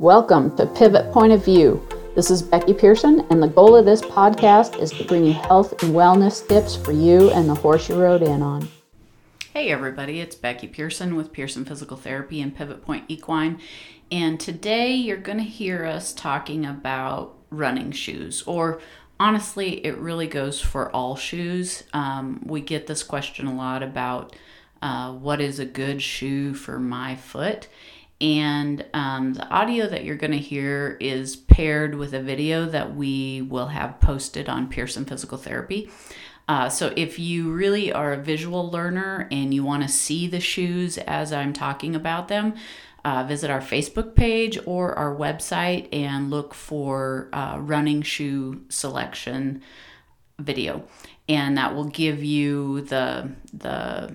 Welcome to Pivot Point of View. This is Becky Pearson, and the goal of this podcast is to bring you health and wellness tips for you and the horse you rode in on. Hey everybody, it's Becky Pearson with Pearson Physical Therapy and Pivot Point Equine. And today you're going to hear us talking about running shoes, or honestly, it really goes for all shoes. Um, we get this question a lot about uh, what is a good shoe for my foot. And um, the audio that you're going to hear is paired with a video that we will have posted on Pearson Physical Therapy. Uh, so if you really are a visual learner and you want to see the shoes as I'm talking about them, uh, visit our Facebook page or our website and look for uh, running shoe selection video, and that will give you the the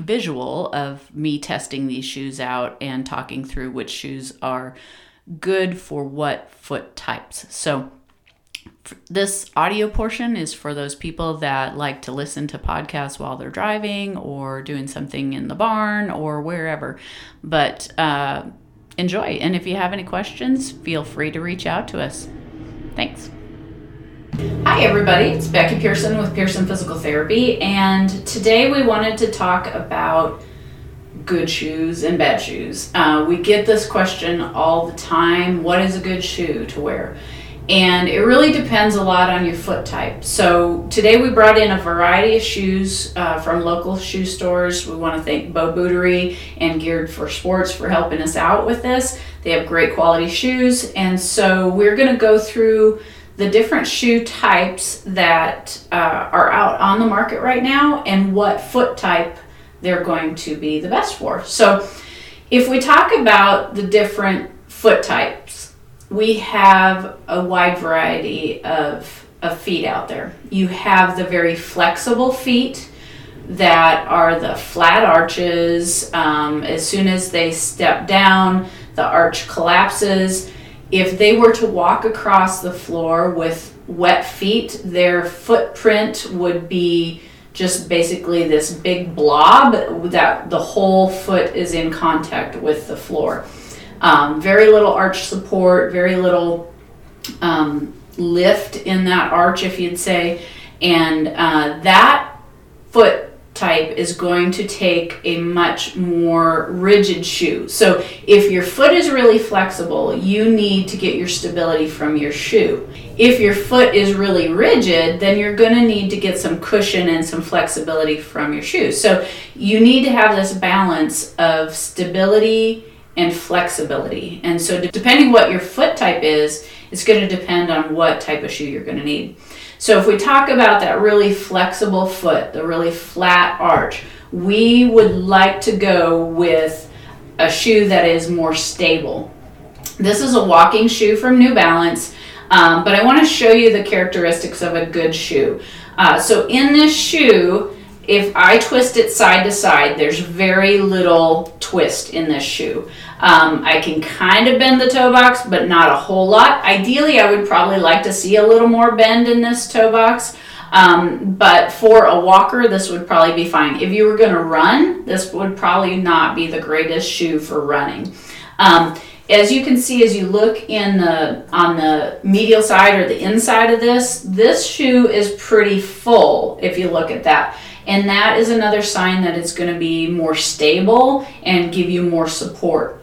visual of me testing these shoes out and talking through which shoes are good for what foot types. So, this audio portion is for those people that like to listen to podcasts while they're driving or doing something in the barn or wherever. But uh, enjoy. And if you have any questions, feel free to reach out to us. Thanks. Everybody. It's Becky Pearson with Pearson Physical Therapy, and today we wanted to talk about good shoes and bad shoes. Uh, we get this question all the time what is a good shoe to wear? And it really depends a lot on your foot type. So, today we brought in a variety of shoes uh, from local shoe stores. We want to thank Bow Bootery and Geared for Sports for helping us out with this. They have great quality shoes, and so we're going to go through the different shoe types that uh, are out on the market right now and what foot type they're going to be the best for. So, if we talk about the different foot types, we have a wide variety of, of feet out there. You have the very flexible feet that are the flat arches. Um, as soon as they step down, the arch collapses if they were to walk across the floor with wet feet, their footprint would be just basically this big blob that the whole foot is in contact with the floor. Um, very little arch support, very little um, lift in that arch, if you'd say, and uh, that foot type is going to take a much more rigid shoe. So if your foot is really flexible, you need to get your stability from your shoe. If your foot is really rigid, then you're going to need to get some cushion and some flexibility from your shoe. So you need to have this balance of stability and flexibility. And so depending what your foot type is, it's going to depend on what type of shoe you're going to need. So if we talk about that really flexible foot, the really flat arch, we would like to go with a shoe that is more stable. This is a walking shoe from New Balance, um, but I want to show you the characteristics of a good shoe. Uh, so in this shoe, if I twist it side to side, there's very little twist in this shoe. Um, I can kind of bend the toe box, but not a whole lot. Ideally, I would probably like to see a little more bend in this toe box. Um, but for a walker, this would probably be fine. If you were going to run, this would probably not be the greatest shoe for running. Um, as you can see, as you look in the on the medial side or the inside of this, this shoe is pretty full. If you look at that, and that is another sign that it's going to be more stable and give you more support.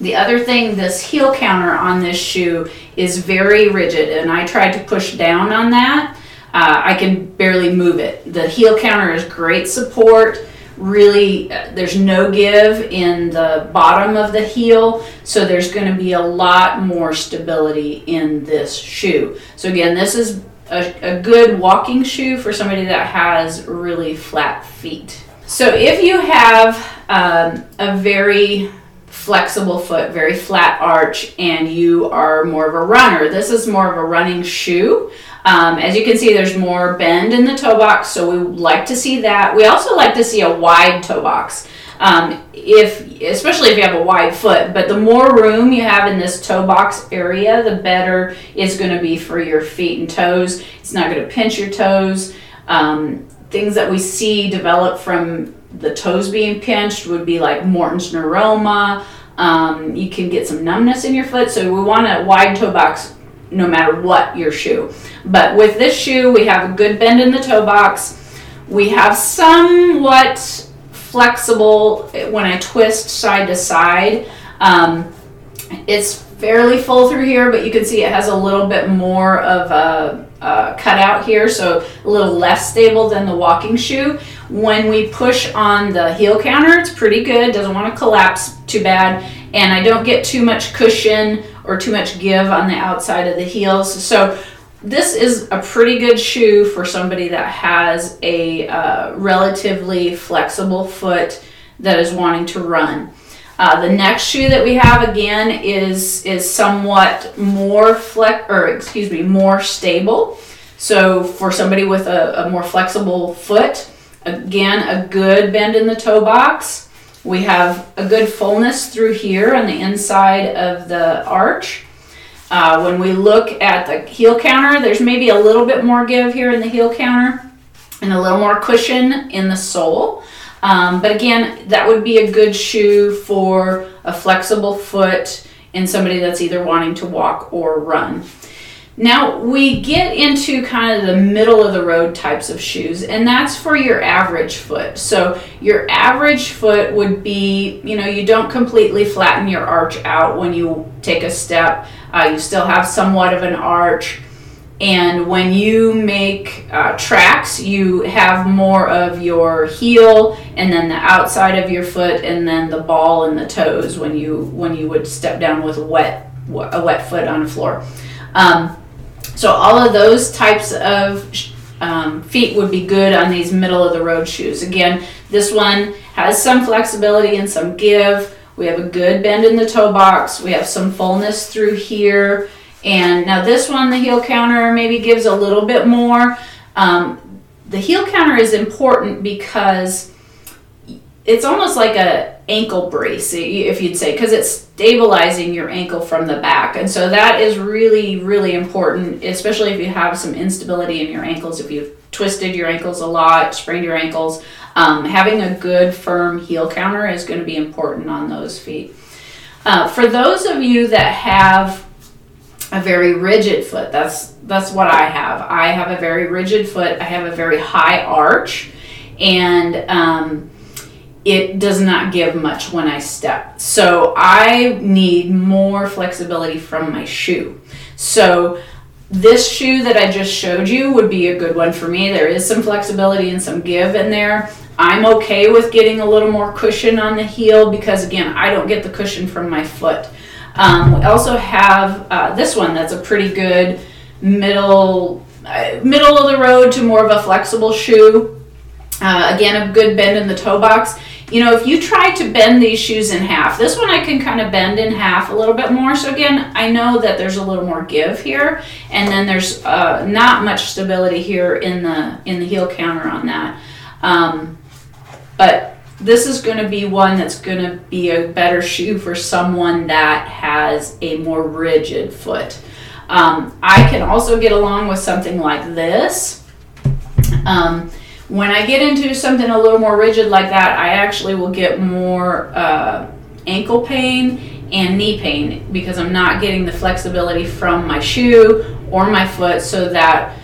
The other thing, this heel counter on this shoe is very rigid, and I tried to push down on that. Uh, I can barely move it. The heel counter is great support. Really, uh, there's no give in the bottom of the heel, so there's going to be a lot more stability in this shoe. So, again, this is a, a good walking shoe for somebody that has really flat feet. So, if you have um, a very flexible foot, very flat arch, and you are more of a runner. This is more of a running shoe. Um, as you can see, there's more bend in the toe box, so we like to see that. We also like to see a wide toe box. Um, if especially if you have a wide foot, but the more room you have in this toe box area, the better it's going to be for your feet and toes. It's not going to pinch your toes. Um, things that we see develop from the toes being pinched would be like Morton's neuroma, Um, you can get some numbness in your foot, so we want a wide toe box no matter what your shoe. But with this shoe, we have a good bend in the toe box. We have somewhat flexible when I twist side to side. Um, it's fairly full through here, but you can see it has a little bit more of a, a cutout here, so a little less stable than the walking shoe. When we push on the heel counter, it's pretty good, doesn't want to collapse too bad, and I don't get too much cushion or too much give on the outside of the heels. So this is a pretty good shoe for somebody that has a uh, relatively flexible foot that is wanting to run. Uh, the next shoe that we have again is is somewhat more flex or excuse me more stable. So for somebody with a, a more flexible foot, again a good bend in the toe box. We have a good fullness through here on the inside of the arch. Uh, when we look at the heel counter, there's maybe a little bit more give here in the heel counter and a little more cushion in the sole. Um, but again, that would be a good shoe for a flexible foot in somebody that's either wanting to walk or run. Now we get into kind of the middle of the road types of shoes, and that's for your average foot. So your average foot would be, you know, you don't completely flatten your arch out when you take a step. Uh, you still have somewhat of an arch. And when you make uh, tracks, you have more of your heel and then the outside of your foot and then the ball and the toes when you when you would step down with a wet a wet foot on the floor. Um, so all of those types of um, feet would be good on these middle of the road shoes. Again, this one has some flexibility and some give. We have a good bend in the toe box. We have some fullness through here. And now this one, the heel counter maybe gives a little bit more. Um, the heel counter is important because it's almost like a ankle brace, if you'd say, because it's stabilizing your ankle from the back. And so that is really, really important, especially if you have some instability in your ankles, if you've twisted your ankles a lot, sprained your ankles. Um, having a good, firm heel counter is going to be important on those feet. Uh, for those of you that have a very rigid foot. That's that's what I have. I have a very rigid foot. I have a very high arch, and um, it does not give much when I step. So I need more flexibility from my shoe. So this shoe that I just showed you would be a good one for me. There is some flexibility and some give in there. I'm okay with getting a little more cushion on the heel because again, I don't get the cushion from my foot. Um, we also have uh, this one that's a pretty good middle uh, middle of the road to more of a flexible shoe. Uh, again, a good bend in the toe box. You know, if you try to bend these shoes in half, this one I can kind of bend in half a little bit more. So again, I know that there's a little more give here, and then there's uh, not much stability here in the in the heel counter on that. Um, but this is going to be one that's going to be a better shoe for someone that has a more rigid foot. Um, I can also get along with something like this. Um, when I get into something a little more rigid like that, I actually will get more uh, ankle pain and knee pain because I'm not getting the flexibility from my shoe or my foot, so that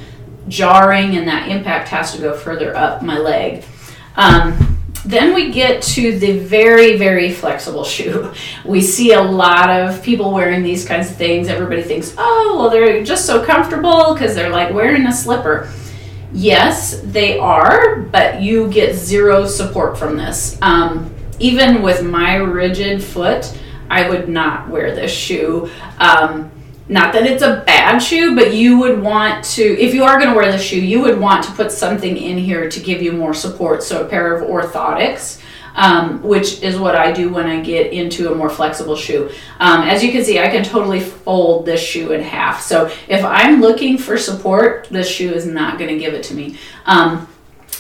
jarring and that impact has to go further up my leg. Um, then we get to the very, very flexible shoe. We see a lot of people wearing these kinds of things. Everybody thinks, oh, well, they're just so comfortable because they're like wearing a slipper. Yes, they are, but you get zero support from this. Um, even with my rigid foot, I would not wear this shoe. Um, not that it's a bad shoe, but you would want to, if you are going to wear the shoe, you would want to put something in here to give you more support. So a pair of orthotics, um, which is what I do when I get into a more flexible shoe. Um, as you can see, I can totally fold this shoe in half. So if I'm looking for support, this shoe is not going to give it to me. Um,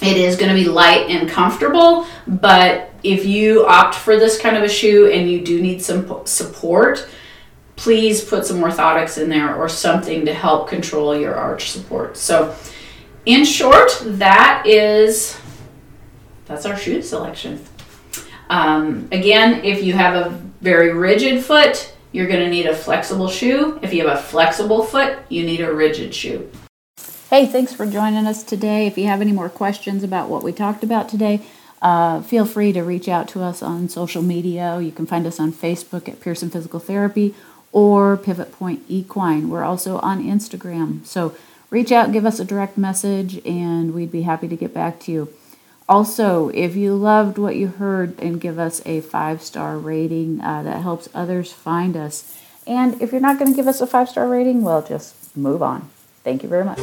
it is going to be light and comfortable, but if you opt for this kind of a shoe and you do need some support, please put some orthotics in there or something to help control your arch support. So in short, that is, that's our shoe selection. Um, again, if you have a very rigid foot, you're going to need a flexible shoe. If you have a flexible foot, you need a rigid shoe. Hey, thanks for joining us today. If you have any more questions about what we talked about today, uh, feel free to reach out to us on social media. You can find us on Facebook at Pearson Physical Therapy or Pivot Point Equine. We're also on Instagram. So reach out, give us a direct message, and we'd be happy to get back to you. Also, if you loved what you heard, and give us a five star rating, uh, that helps others find us. And if you're not going to give us a five star rating, well, just move on. Thank you very much.